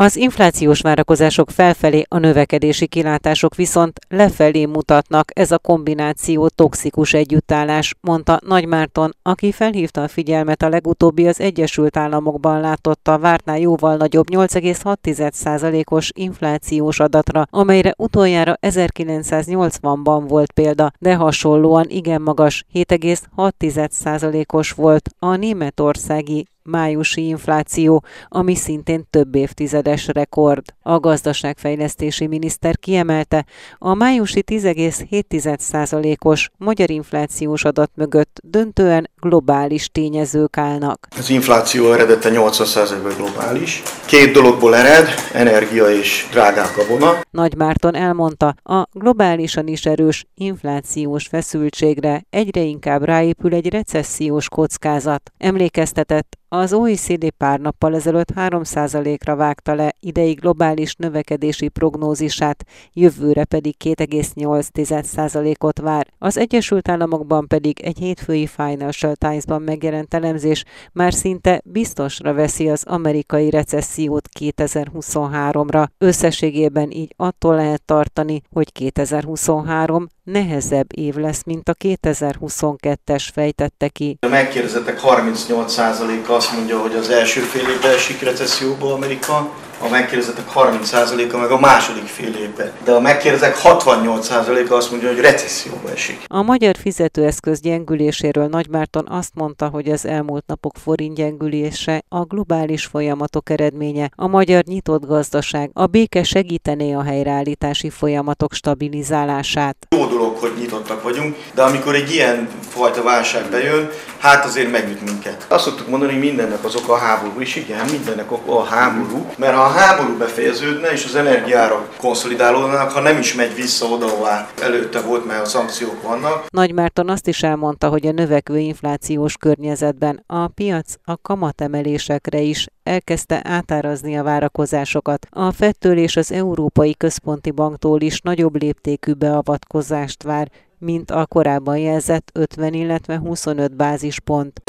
Az inflációs várakozások felfelé, a növekedési kilátások viszont lefelé mutatnak. Ez a kombináció toxikus együttállás, mondta Nagy Márton, aki felhívta a figyelmet a legutóbbi az Egyesült Államokban látotta vártnál jóval nagyobb 8,6%-os inflációs adatra, amelyre utoljára 1980-ban volt példa, de hasonlóan igen magas 7,6%-os volt a németországi májusi infláció, ami szintén több évtizedes rekord. A gazdaságfejlesztési miniszter kiemelte, a májusi 10,7%-os magyar inflációs adat mögött döntően globális tényezők állnak. Az infláció eredete 80%-ban globális. Két dologból ered, energia és drágák a vona. Nagy Márton elmondta, a globálisan is erős inflációs feszültségre egyre inkább ráépül egy recessziós kockázat. Emlékeztetett az OECD pár nappal ezelőtt 3%-ra vágta le idei globális növekedési prognózisát, jövőre pedig 2,8%-ot vár. Az Egyesült Államokban pedig egy hétfői Financial Times-ban megjelent elemzés már szinte biztosra veszi az amerikai recessziót 2023-ra. Összességében így attól lehet tartani, hogy 2023 nehezebb év lesz, mint a 2022-es fejtette ki. A megkérdezettek 38%-a azt mondja, hogy az első fél évben esik recesszióba Amerika, a megkérdezettek 30%-a meg a második fél évben. De a megkérdezek 68%-a azt mondja, hogy recesszióba esik. A magyar fizetőeszköz gyengüléséről Nagymárton azt mondta, hogy az elmúlt napok forint gyengülése a globális folyamatok eredménye, a magyar nyitott gazdaság, a béke segítené a helyreállítási folyamatok stabilizálását. Jó dolog, hogy nyitottak vagyunk, de amikor egy ilyen fajta válság bejön, hát azért megüt minket. Azt szoktuk mondani, hogy mindennek az oka a háború, és igen, mindennek oka a háború, mert ha háború befejeződne, és az energiárak konszolidálódnak, ha nem is megy vissza oda, ahová előtte volt, mert a szankciók vannak. Nagy Márton azt is elmondta, hogy a növekvő inflációs környezetben a piac a kamatemelésekre is elkezdte átárazni a várakozásokat. A Fettől és az Európai Központi Banktól is nagyobb léptékű beavatkozást vár, mint a korábban jelzett 50, illetve 25 bázispont.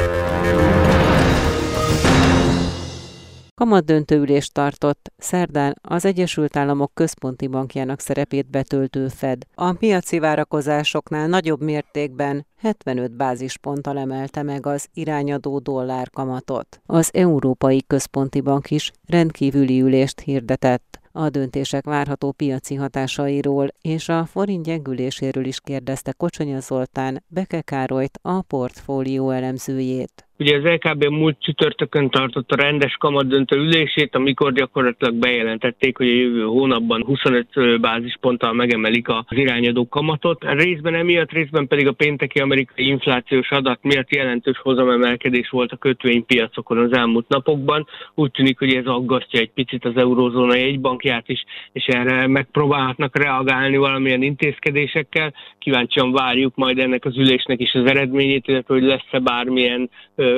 Kamatdöntőülést tartott szerdán az Egyesült Államok Központi Bankjának szerepét betöltő Fed. A piaci várakozásoknál nagyobb mértékben 75 bázisponttal emelte meg az irányadó dollár kamatot. Az Európai Központi Bank is rendkívüli ülést hirdetett a döntések várható piaci hatásairól és a forint gyengüléséről is kérdezte Kocsonya Zoltán Beke Károlyt, a portfólió elemzőjét. Ugye az LKB múlt csütörtökön tartott a rendes kamadöntő ülését, amikor gyakorlatilag bejelentették, hogy a jövő hónapban 25 bázisponttal megemelik az irányadó kamatot. Részben emiatt, részben pedig a pénteki amerikai inflációs adat miatt jelentős hozamemelkedés volt a kötvénypiacokon az elmúlt napokban. Úgy tűnik, hogy ez aggasztja egy picit az eurózóna jegybankját is, és erre megpróbálhatnak reagálni valamilyen intézkedésekkel. Kíváncsian várjuk majd ennek az ülésnek is az eredményét, illetve hogy lesz-e bármilyen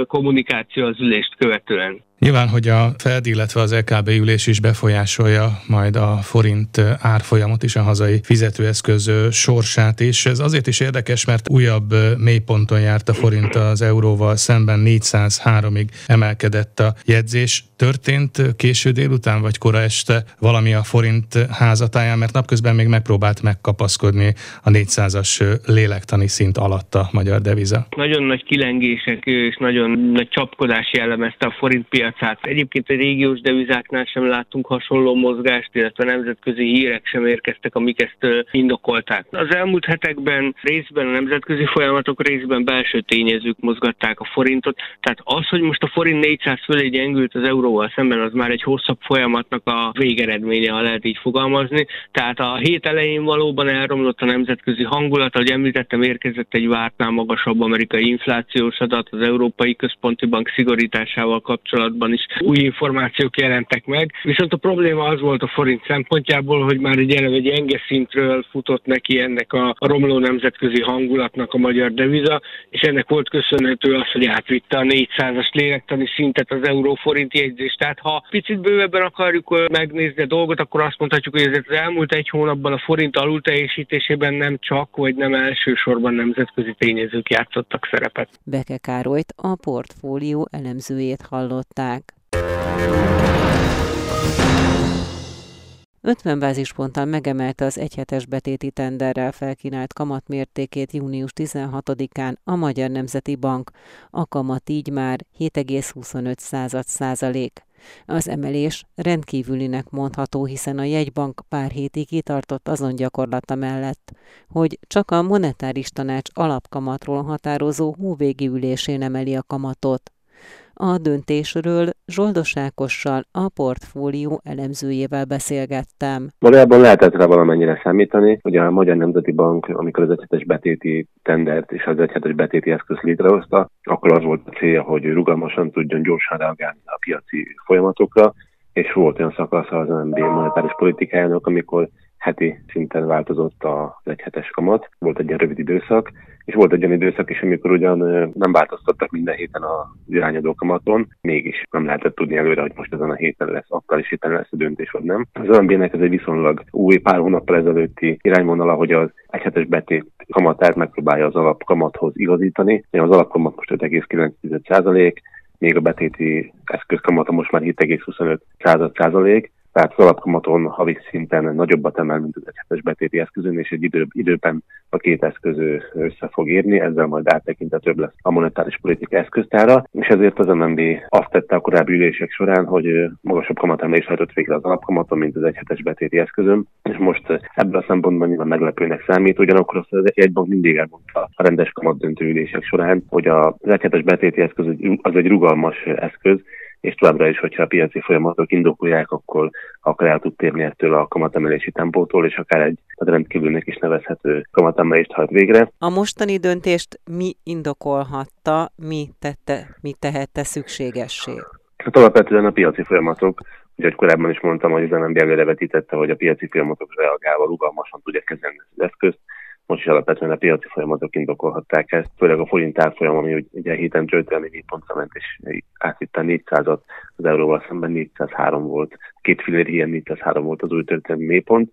kommunikáció az ülést követően. Nyilván, hogy a Fed, illetve az EKB ülés is befolyásolja majd a forint árfolyamot is, a hazai fizetőeszköz sorsát is. Ez azért is érdekes, mert újabb mélyponton járt a forint az euróval szemben, 403-ig emelkedett a jegyzés. Történt késő délután vagy kora este valami a forint házatáján, mert napközben még megpróbált megkapaszkodni a 400-as lélektani szint alatt a magyar deviza. Nagyon nagy kilengések és nagyon nagy csapkodás jellemezte a forint piac piacát. Egyébként a régiós devizáknál sem láttunk hasonló mozgást, illetve nemzetközi hírek sem érkeztek, amik ezt indokolták. Az elmúlt hetekben részben a nemzetközi folyamatok, részben belső tényezők mozgatták a forintot, tehát az, hogy most a forint 400 fölé gyengült az euróval szemben, az már egy hosszabb folyamatnak a végeredménye, ha lehet így fogalmazni. Tehát a hét elején valóban elromlott a nemzetközi hangulat, ahogy említettem, érkezett egy vártnál magasabb amerikai inflációs adat az Európai Központi Bank szigorításával kapcsolatban kapcsolatban is új információk jelentek meg. Viszont a probléma az volt a forint szempontjából, hogy már egy eleve egy enge szintről futott neki ennek a, romló nemzetközi hangulatnak a magyar deviza, és ennek volt köszönhető az, hogy átvitte a 400-as lélektani szintet az euró-forint jegyzést. Tehát ha picit bővebben akarjuk megnézni a dolgot, akkor azt mondhatjuk, hogy ez az elmúlt egy hónapban a forint alul teljesítésében nem csak, vagy nem elsősorban nemzetközi tényezők játszottak szerepet. Beke Károlyt, a portfólió elemzőjét hallották. 50 bázisponttal megemelte az egyhetes betéti tenderrel felkínált kamatmértékét június 16-án a Magyar Nemzeti Bank, a kamat így már 7,25 század százalék. Az emelés rendkívülinek mondható, hiszen a jegybank pár hétig kitartott azon gyakorlata mellett, hogy csak a monetáris tanács alapkamatról határozó hóvégi ülésén emeli a kamatot. A döntésről Zsoldos Ákossal, a portfólió elemzőjével beszélgettem. Valójában lehetett rá valamennyire számítani, hogy a Magyar Nemzeti Bank, amikor az egyhetes betéti tendert és az egyhetes betéti eszköz létrehozta, akkor az volt a célja, hogy rugalmasan tudjon gyorsan reagálni a piaci folyamatokra, és volt olyan szakasz az MNB monetáris politikájának, amikor heti szinten változott az egyhetes kamat, volt egy ilyen rövid időszak, és volt egy olyan időszak is, amikor ugyan nem változtattak minden héten a irányadó kamaton, mégis nem lehetett tudni előre, hogy most ezen a héten lesz, akkor is héten lesz a döntés, vagy nem. Az OMB-nek ez egy viszonylag új pár hónappal ezelőtti irányvonala, hogy az egyhetes betét kamatát megpróbálja az alapkamathoz igazítani. Az alapkamat most 5,9%, még a betéti eszköz kamata most már 7,25 százalék, tehát az alapkamaton havi szinten nagyobbat emel, mint az egyhetes betéti eszközön, és egy idő, időben a két eszköz össze fog érni, ezzel majd áttekintetőbb lesz a monetáris politika eszköztára, és ezért az MNB azt tette a korábbi ülések során, hogy magasabb kamatemelés hajtott végre az alapkamaton, mint az egyhetes betéti eszközön, és most ebből a szempontból nyilván meglepőnek számít, ugyanakkor azt az egybank mindig elmondta a rendes kamatdöntő ülések során, hogy az egyhetes betéti eszköz az egy rugalmas eszköz, és továbbra is, hogyha a piaci folyamatok indokolják, akkor akár el tud térni ettől a kamatemelési tempótól, és akár egy rendkívülnek is nevezhető kamatemelést hajt végre. A mostani döntést mi indokolhatta, mi tette, mi tehette szükségessé? Hát alapvetően a piaci folyamatok, ugye, hogy korábban is mondtam, hogy az MNB előrevetítette, hogy a piaci folyamatok reagálva rugalmasan tudja kezelni az eszközt, most is alapvetően a piaci folyamatok indokolhatták ezt, főleg a forint árfolyam, ami ugye héten történelmi 4 pontra ment, és átvitte 400-at, az euróval szemben 403 volt, két fillér ilyen 403 volt az új történelmi mélypont,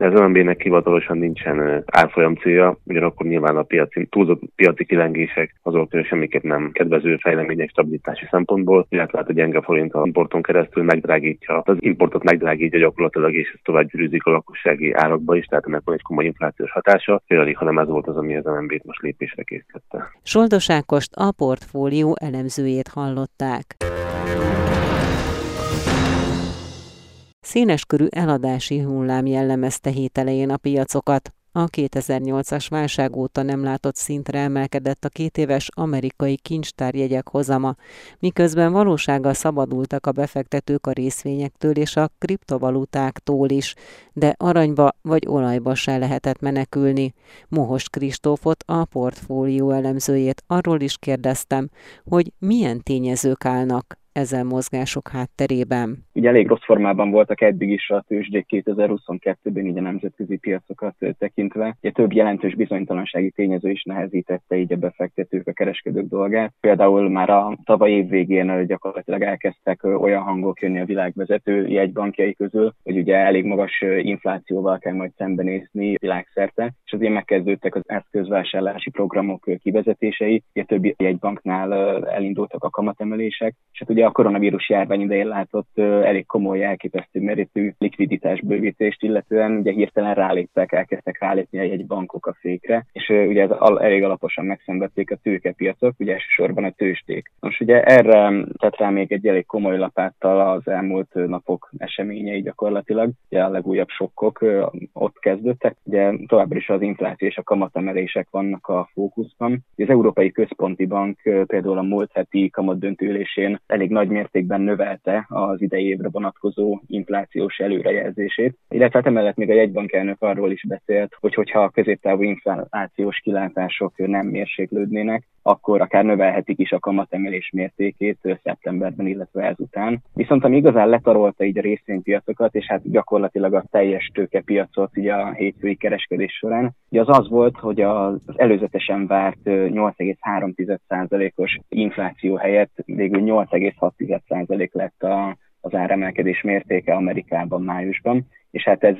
de az OMB-nek hivatalosan nincsen árfolyam célja, ugyanakkor nyilván a piaci, túlzott piaci kilengések azok semmiképp nem kedvező fejlemények stabilitási szempontból, illetve hát a gyenge forint a importon keresztül megdrágítja, az importot megdrágítja gyakorlatilag, és ez tovább gyűrűzik a lakossági árakba is, tehát ennek van egy komoly inflációs hatása, félig, hanem ez volt az, ami az MNB-t most lépésre készítette. Soldos Ákost a portfólió elemzőjét hallották. Széneskörű eladási hullám jellemezte hét elején a piacokat. A 2008-as válság óta nem látott szintre emelkedett a két éves amerikai kincstárjegyek hozama, miközben valósággal szabadultak a befektetők a részvényektől és a kriptovalutáktól is, de aranyba vagy olajba se lehetett menekülni. Mohos Kristófot, a portfólió elemzőjét arról is kérdeztem, hogy milyen tényezők állnak ezen mozgások hátterében? Ugye elég rossz formában voltak eddig is a tőzsdék 2022-ben, így a nemzetközi piacokat tekintve. Ugye több jelentős bizonytalansági tényező is nehezítette így a befektetők, a kereskedők dolgát. Például már a tavaly év végén gyakorlatilag elkezdtek olyan hangok jönni a világvezető jegybankjai közül, hogy ugye elég magas inflációval kell majd szembenézni világszerte, és azért megkezdődtek az eszközvásárlási programok kivezetései, ugye többi jegybanknál elindultak a kamatemelések, és hát ugye a koronavírus járvány idején látott elég komoly, elképesztő méretű likviditás bővítést, illetően ugye hirtelen ráléptek, elkezdtek rálépni a jegybankok a fékre, és ugye ez elég alaposan megszenvedték a tőkepiacok, ugye elsősorban a tősték. Most ugye erre tett rá még egy elég komoly lapáttal az elmúlt napok eseményei gyakorlatilag, ugye a legújabb sokkok ott kezdődtek, ugye továbbra is az infláció és a kamatemelések vannak a fókuszban. Az Európai Központi Bank például a múlt heti kamatdöntőülésén elég nagy mértékben növelte az idei évre vonatkozó inflációs előrejelzését. Illetve hát emellett még a jegybankelnök arról is beszélt, hogy hogyha a középtávú inflációs kilátások nem mérséklődnének, akkor akár növelhetik is a kamatemelés mértékét szeptemberben, illetve ezután. Viszont ami igazán letarolta így a részvénypiacokat, és hát gyakorlatilag a teljes tőkepiacot így a hétfői kereskedés során, az az volt, hogy az előzetesen várt 8,3%-os infláció helyett végül 8,6% lett a az áremelkedés mértéke Amerikában májusban, és hát ez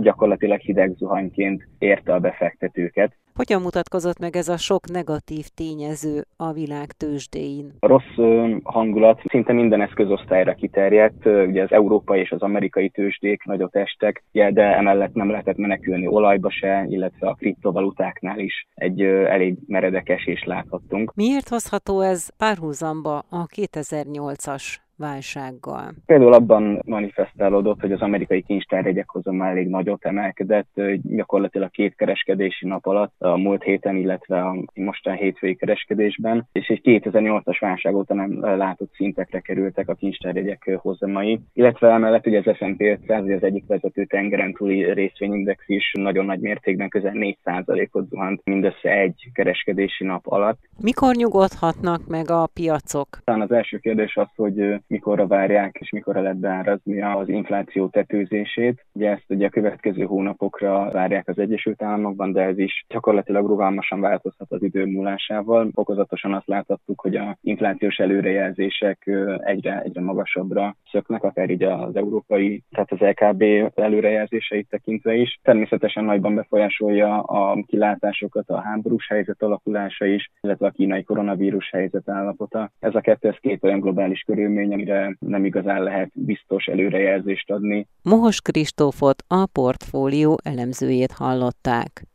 gyakorlatilag hideg zuhanyként érte a befektetőket. Hogyan mutatkozott meg ez a sok negatív tényező a világ tőzsdéin? A rossz hangulat szinte minden eszközosztályra kiterjedt, ugye az európai és az amerikai tőzsdék nagyot estek, de emellett nem lehetett menekülni olajba se, illetve a kriptovalutáknál is egy elég meredek esést láthattunk. Miért hozható ez párhuzamba a 2008-as válsággal? Például abban manifestálódott, hogy az amerikai kincstárjegyek hozam elég nagyot emelkedett, gyakorlatilag két kereskedési nap alatt a múlt héten, illetve a mostan hétfői kereskedésben, és egy 2008-as válság óta nem látott szintekre kerültek a kincstárjegyek hozamai, illetve emellett ugye az S&P 500, az egyik vezető tengeren túli részvényindex is nagyon nagy mértékben közel 4%-ot zuhant mindössze egy kereskedési nap alatt. Mikor nyugodhatnak meg a piacok? Talán az első kérdés az, hogy mikorra várják és mikorra lehet beárazni az infláció tetőzését. Ugye ezt ugye a következő hónapokra várják az Egyesült Államokban, de ez is gyakorlatilag rugalmasan változhat az idő múlásával. Fokozatosan azt láthattuk, hogy a inflációs előrejelzések egyre, egyre magasabbra szöknek, akár így az európai, tehát az LKB előrejelzéseit tekintve is. Természetesen nagyban befolyásolja a kilátásokat a háborús helyzet alakulása is, illetve a kínai koronavírus helyzet állapota. Ez a kettő, ez két olyan globális körülmény, amire nem igazán lehet biztos előrejelzést adni. Mohos Kristófot a portfólió elemzőjét hallották.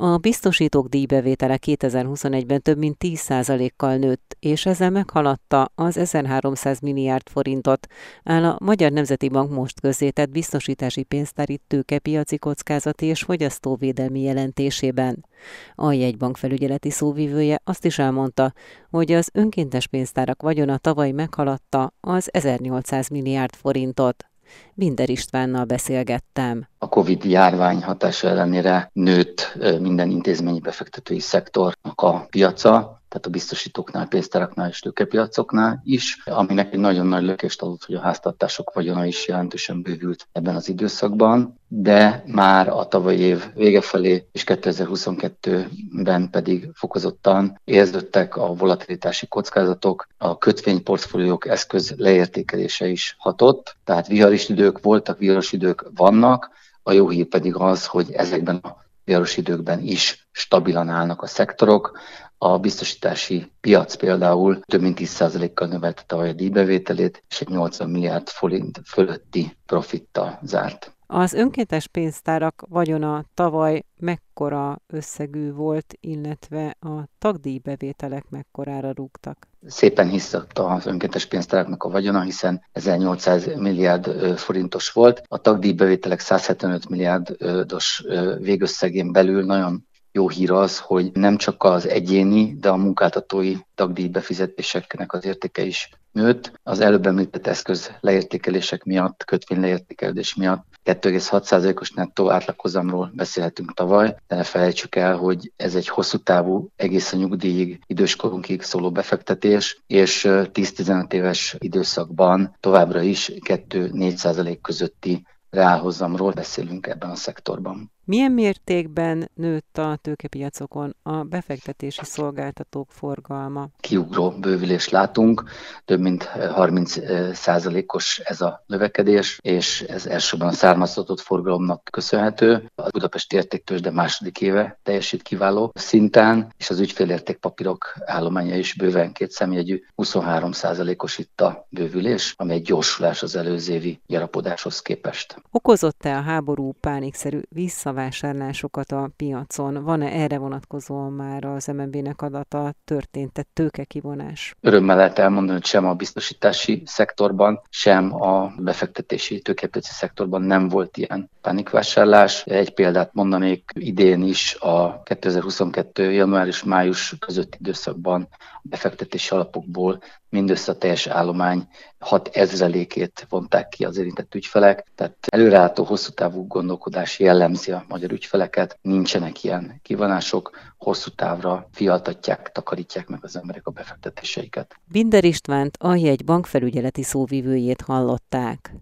A biztosítók díjbevétele 2021-ben több mint 10%-kal nőtt, és ezzel meghaladta az 1300 milliárd forintot, áll a Magyar Nemzeti Bank most közzétett biztosítási pénztári tőkepiaci kockázati és fogyasztóvédelmi jelentésében. A jegybank felügyeleti szóvivője azt is elmondta, hogy az önkéntes pénztárak vagyona tavaly meghaladta az 1800 milliárd forintot. Binder Istvánnal beszélgettem. A Covid járvány hatása ellenére nőtt minden intézményi befektetői szektornak a piaca, tehát a biztosítóknál, pénztáraknál és tőkepiacoknál is, aminek egy nagyon nagy lökést adott, hogy a háztartások vagyona is jelentősen bővült ebben az időszakban, de már a tavalyi év vége felé és 2022-ben pedig fokozottan érződtek a volatilitási kockázatok, a kötvényportfóliók eszköz leértékelése is hatott, tehát viharis idők voltak, viharos idők vannak, a jó hír pedig az, hogy ezekben a viharos időkben is stabilan állnak a szektorok. A biztosítási piac például több mint 10%-kal növelte tavaly a díjbevételét, és egy 80 milliárd forint fölötti profittal zárt. Az önkéntes pénztárak vagyona tavaly mekkora összegű volt, illetve a tagdíjbevételek mekkorára rúgtak? Szépen hiszett az önkéntes pénztáraknak a vagyona, hiszen 1800 milliárd forintos volt. A tagdíjbevételek 175 milliárdos végösszegén belül nagyon jó hír az, hogy nem csak az egyéni, de a munkáltatói tagdíj befizetéseknek az értéke is nőtt. Az előbb említett eszköz leértékelések miatt, kötvény leértékelés miatt 2,6%-os nettó átlaghozamról beszélhetünk tavaly, de ne felejtsük el, hogy ez egy hosszú távú, egészen nyugdíjig, időskorunkig szóló befektetés, és 10-15 éves időszakban továbbra is 2-4% közötti reálhozamról beszélünk ebben a szektorban. Milyen mértékben nőtt a tőkepiacokon a befektetési szolgáltatók forgalma? Kiugró bővülést látunk, több mint 30 százalékos ez a növekedés, és ez elsőben a származtatott forgalomnak köszönhető. A Budapesti értéktős, de második éve teljesít kiváló szinten, és az ügyfélértékpapírok állománya is bőven két szemjegyű, 23 százalékos itt a bővülés, ami egy gyorsulás az előző évi gyarapodáshoz képest. Okozott-e a háború pánikszerű vissza vásárlásokat a piacon? Van-e erre vonatkozóan már az MNB-nek adata, történt-e tőkekivonás? Örömmel lehet elmondani, hogy sem a biztosítási szektorban, sem a befektetési tőkepiaci szektorban nem volt ilyen pánikvásárlás. Egy példát mondanék, idén is a 2022. január és május közötti időszakban befektetési alapokból mindössze a teljes állomány 6 ezrelékét vonták ki az érintett ügyfelek, tehát előreálltó hosszú távú gondolkodás jellemzi a magyar ügyfeleket, nincsenek ilyen kivonások, hosszú távra fialtatják, takarítják meg az emberek a befektetéseiket. Binder Istvánt a jegy bankfelügyeleti szóvivőjét hallották.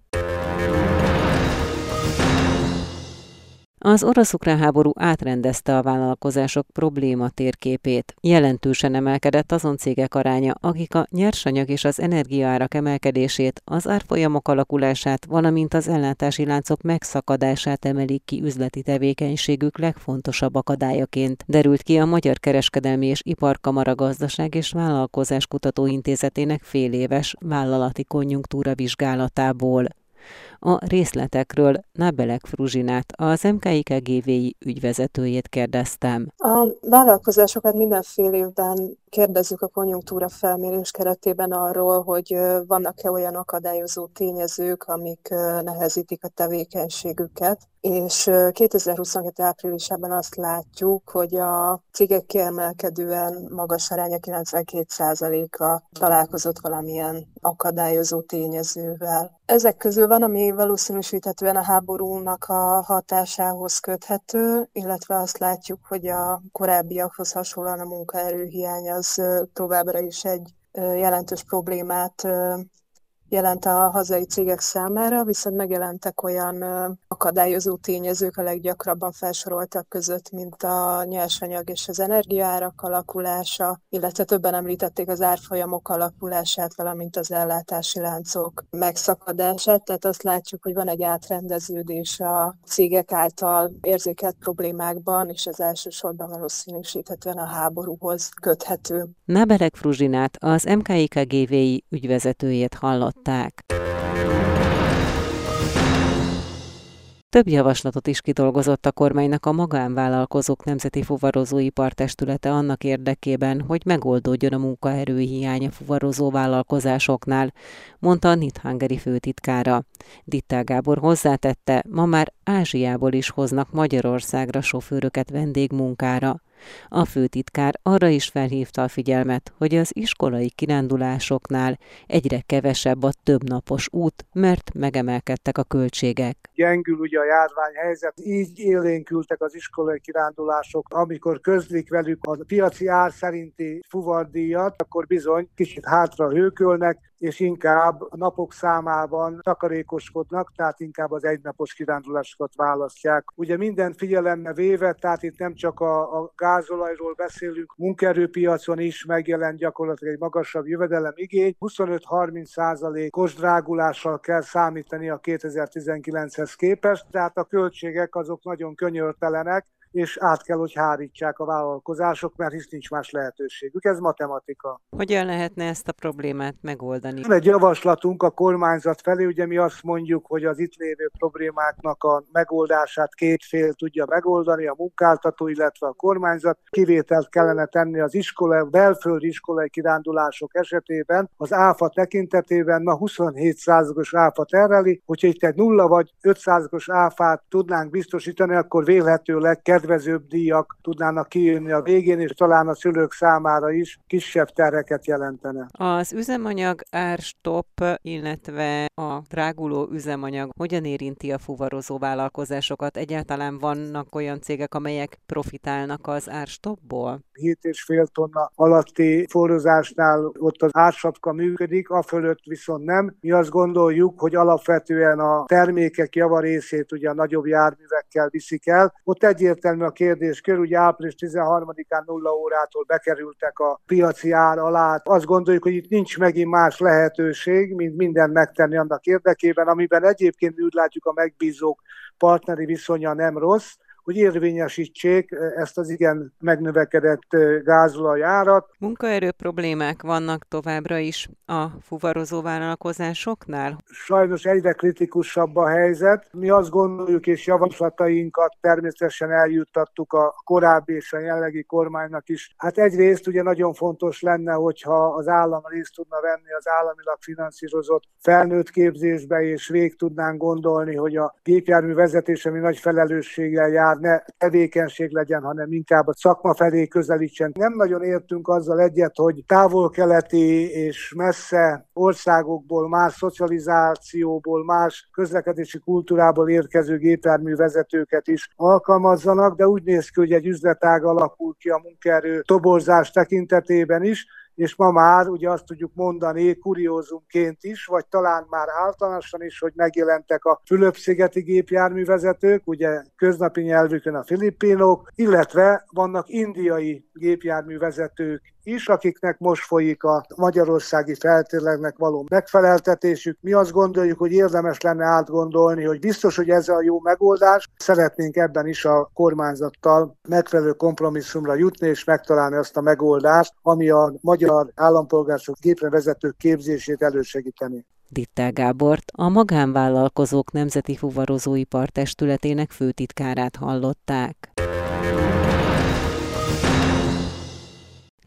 Az orosz-ukrán háború átrendezte a vállalkozások probléma térképét. Jelentősen emelkedett azon cégek aránya, akik a nyersanyag és az energiaárak emelkedését, az árfolyamok alakulását, valamint az ellátási láncok megszakadását emelik ki üzleti tevékenységük legfontosabb akadályaként, derült ki a Magyar Kereskedelmi és Iparkamara Gazdaság és Vállalkozás Kutatóintézetének féléves vállalati konjunktúra vizsgálatából. A részletekről Nabelek Fruzsinát, az MKIK GVI ügyvezetőjét kérdeztem. A vállalkozásokat mindenféle évben kérdezzük a konjunktúra felmérés keretében arról, hogy vannak-e olyan akadályozó tényezők, amik nehezítik a tevékenységüket. És 2022. áprilisában azt látjuk, hogy a cégek kiemelkedően magas aránya 92%-a találkozott valamilyen akadályozó tényezővel. Ezek közül van, ami valószínűsíthetően a háborúnak a hatásához köthető, illetve azt látjuk, hogy a korábbiakhoz hasonlóan a munkaerőhiány az továbbra is egy jelentős problémát jelent a hazai cégek számára, viszont megjelentek olyan akadályozó tényezők a leggyakrabban felsoroltak között, mint a nyersanyag és az energiaárak alakulása, illetve többen említették az árfolyamok alakulását, valamint az ellátási láncok megszakadását. Tehát azt látjuk, hogy van egy átrendeződés a cégek által érzékelt problémákban, és ez elsősorban valószínűsíthetően a háborúhoz köthető. Náberek Fruzsinát, az MKIK GVI ügyvezetőjét hallott hallották. Több javaslatot is kidolgozott a kormánynak a magánvállalkozók Nemzeti Fuvarozóipartestülete annak érdekében, hogy megoldódjon a munkaerőhiány a fuvarozó vállalkozásoknál, mondta a NIT főtitkára. Dittá Gábor hozzátette, ma már Ázsiából is hoznak Magyarországra sofőröket vendégmunkára. A főtitkár arra is felhívta a figyelmet, hogy az iskolai kirándulásoknál egyre kevesebb a többnapos út, mert megemelkedtek a költségek. Gyengül ugye a járványhelyzet, így élénkültek az iskolai kirándulások, amikor közlik velük a piaci ár szerinti fuvardíjat, akkor bizony kicsit hátra hőkölnek, és inkább a napok számában takarékoskodnak, tehát inkább az egynapos kirándulásokat választják. Ugye minden figyelembe véve, tehát itt nem csak a, a gázolajról beszélünk, munkerőpiacon is megjelent gyakorlatilag egy magasabb jövedelem igény. 25-30 százalékos drágulással kell számítani a 2019-hez képest, tehát a költségek azok nagyon könyörtelenek, és át kell, hogy hárítsák a vállalkozások, mert hisz nincs más lehetőségük. Ez matematika. Hogyan lehetne ezt a problémát megoldani? Van egy javaslatunk a kormányzat felé, ugye mi azt mondjuk, hogy az itt lévő problémáknak a megoldását két fél tudja megoldani, a munkáltató, illetve a kormányzat. Kivételt kellene tenni az iskola, belföldi iskolai kirándulások esetében. Az áfa tekintetében ma 27%-os áfa tereli, hogyha itt egy nulla vagy 5%-os áfát tudnánk biztosítani, akkor vélhetőleg kedvezőbb díjak tudnának kijönni a végén, és talán a szülők számára is kisebb terheket jelentene. Az üzemanyag árstop, illetve a dráguló üzemanyag hogyan érinti a fuvarozó vállalkozásokat? Egyáltalán vannak olyan cégek, amelyek profitálnak az árstopból? 7,5 tonna alatti forrózásnál ott az ársapka működik, a fölött viszont nem. Mi azt gondoljuk, hogy alapvetően a termékek javarészét ugye a nagyobb járművekkel viszik el. Ott egyértelmű a kérdés kör, ugye április 13-án 0 órától bekerültek a piaci ár alá. Azt gondoljuk, hogy itt nincs megint más lehetőség, mint minden megtenni annak érdekében, amiben egyébként úgy látjuk a megbízók partneri viszonya nem rossz, hogy érvényesítsék ezt az igen megnövekedett gázolajárat. Munkaerő problémák vannak továbbra is a fuvarozó vállalkozásoknál? Sajnos egyre kritikusabb a helyzet. Mi azt gondoljuk, és javaslatainkat természetesen eljuttattuk a korábbi és a jellegi kormánynak is. Hát egyrészt ugye nagyon fontos lenne, hogyha az állam részt tudna venni az államilag finanszírozott felnőtt képzésbe, és vég tudnánk gondolni, hogy a gépjármű vezetése mi nagy felelősséggel jár ne tevékenység legyen, hanem inkább a szakma felé közelítsen. Nem nagyon értünk azzal egyet, hogy távol-keleti és messze országokból, más szocializációból, más közlekedési kultúrából érkező gépjárművezetőket is alkalmazzanak, de úgy néz ki, hogy egy üzletág alakul ki a munkaerő toborzás tekintetében is, és ma már ugye azt tudjuk mondani kuriózumként is, vagy talán már általánosan is, hogy megjelentek a Fülöp-szigeti gépjárművezetők, ugye köznapi nyelvükön a filippinok, illetve vannak indiai gépjárművezetők is, akiknek most folyik a magyarországi feltételeknek való megfeleltetésük. Mi azt gondoljuk, hogy érdemes lenne átgondolni, hogy biztos, hogy ez a jó megoldás. Szeretnénk ebben is a kormányzattal megfelelő kompromisszumra jutni, és megtalálni azt a megoldást, ami a magyar állampolgárok géprevezetők képzését elősegíteni. Dittel Gábort, a Magánvállalkozók Nemzeti Fuvarozóipar Testületének főtitkárát hallották.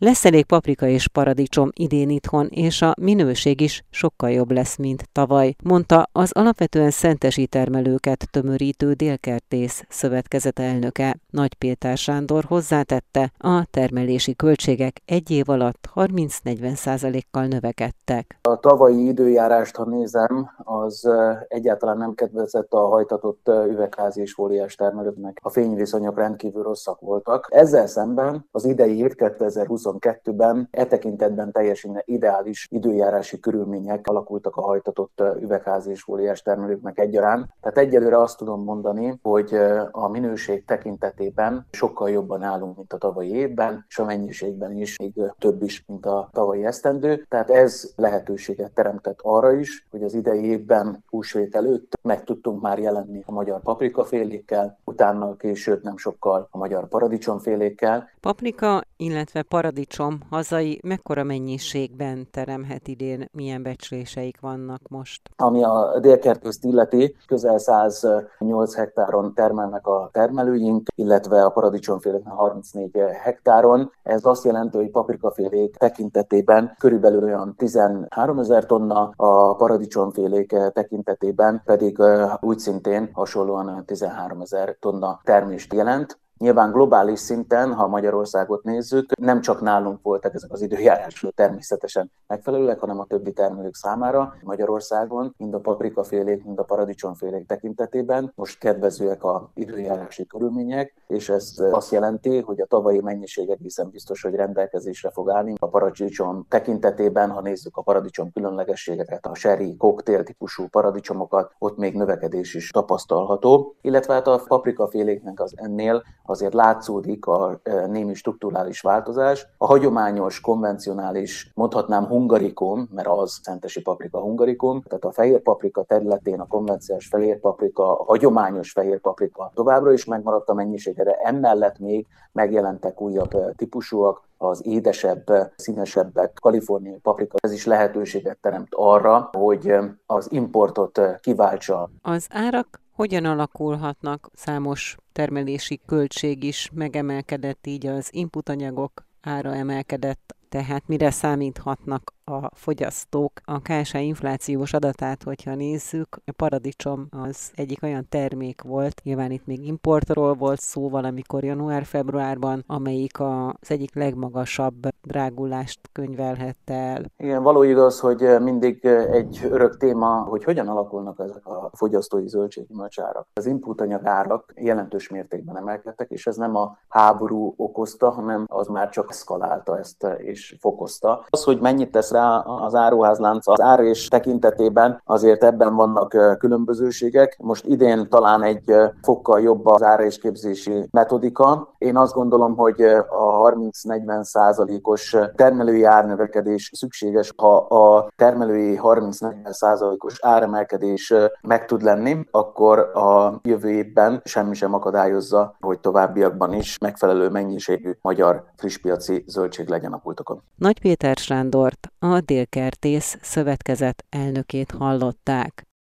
Lesz elég paprika és paradicsom idén itthon, és a minőség is sokkal jobb lesz, mint tavaly, mondta az alapvetően szentesi termelőket tömörítő Délkertész szövetkezet elnöke. Nagy Péter Sándor hozzátette, a termelési költségek egy év alatt 30-40 százalékkal növekedtek. A tavalyi időjárást, ha nézem, az egyáltalán nem kedvezett a hajtatott üvegházi és fóliás termelőknek. A fényviszonyok rendkívül rosszak voltak. Ezzel szemben az idei év 2020 2022-ben e tekintetben teljesen ideális időjárási körülmények alakultak a hajtatott üvegházi és fóliás termelőknek egyaránt. Tehát egyelőre azt tudom mondani, hogy a minőség tekintetében sokkal jobban állunk, mint a tavalyi évben, és a mennyiségben is még több is, mint a tavalyi esztendő. Tehát ez lehetőséget teremtett arra is, hogy az idei évben húsvét előtt meg tudtunk már jelenni a magyar paprikafélékkel, utána később nem sokkal a magyar paradicsomfélékkel. Paprika, illetve paradicsom paradicsom hazai mekkora mennyiségben teremhet idén, milyen becsléseik vannak most? Ami a délkertőzt illeti, közel 108 hektáron termelnek a termelőink, illetve a paradicsomfélék 34 hektáron. Ez azt jelenti, hogy paprikafélék tekintetében körülbelül olyan 13 ezer tonna, a paradicsomfélék tekintetében pedig úgy szintén hasonlóan 13 ezer tonna termést jelent. Nyilván globális szinten, ha Magyarországot nézzük, nem csak nálunk voltak ezek az időjárások természetesen megfelelőek, hanem a többi termelők számára Magyarországon, mind a paprikafélék, mind a paradicsomfélék tekintetében most kedvezőek a időjárási körülmények, és ez azt jelenti, hogy a tavalyi mennyiség egészen biztos, hogy rendelkezésre fog állni. A paradicsom tekintetében, ha nézzük a paradicsom különlegességeket, a sherry, cocktail típusú paradicsomokat, ott még növekedés is tapasztalható, illetve hát a paprikaféléknek az ennél azért látszódik a némi strukturális változás. A hagyományos, konvencionális, mondhatnám hungarikum, mert az szentesi paprika hungarikum, tehát a fehér paprika területén a konvencionális fehér paprika, a hagyományos fehér paprika továbbra is megmaradt a mennyisége, de emellett még megjelentek újabb típusúak, az édesebb, színesebbek, kaliforniai paprika, ez is lehetőséget teremt arra, hogy az importot kiváltsa. Az árak hogyan alakulhatnak számos termelési költség is megemelkedett, így az inputanyagok ára emelkedett, tehát mire számíthatnak a fogyasztók. A KSH inflációs adatát, hogyha nézzük, a paradicsom az egyik olyan termék volt, nyilván itt még importról volt szó valamikor január-februárban, amelyik az egyik legmagasabb drágulást könyvelhette el. Igen, való igaz, hogy mindig egy örök téma, hogy hogyan alakulnak ezek a fogyasztói zöldséggyümölcsárak. Az inputanyag árak jelentős mértékben emelkedtek, és ez nem a háború okozta, hanem az már csak eszkalálta ezt és fokozta. Az, hogy mennyit tesz az áruházlánc az ár és tekintetében azért ebben vannak különbözőségek. Most idén talán egy fokkal jobb az árésképzési metodika. Én azt gondolom, hogy a 30-40 százalékos termelői árnövekedés szükséges, ha a termelői 30-40 százalékos áremelkedés meg tud lenni, akkor a jövő évben semmi sem akadályozza, hogy továbbiakban is megfelelő mennyiségű magyar frisspiaci zöldség legyen a pultokon. Nagy Péter Sándort, a Délkertész szövetkezet elnökét hallották.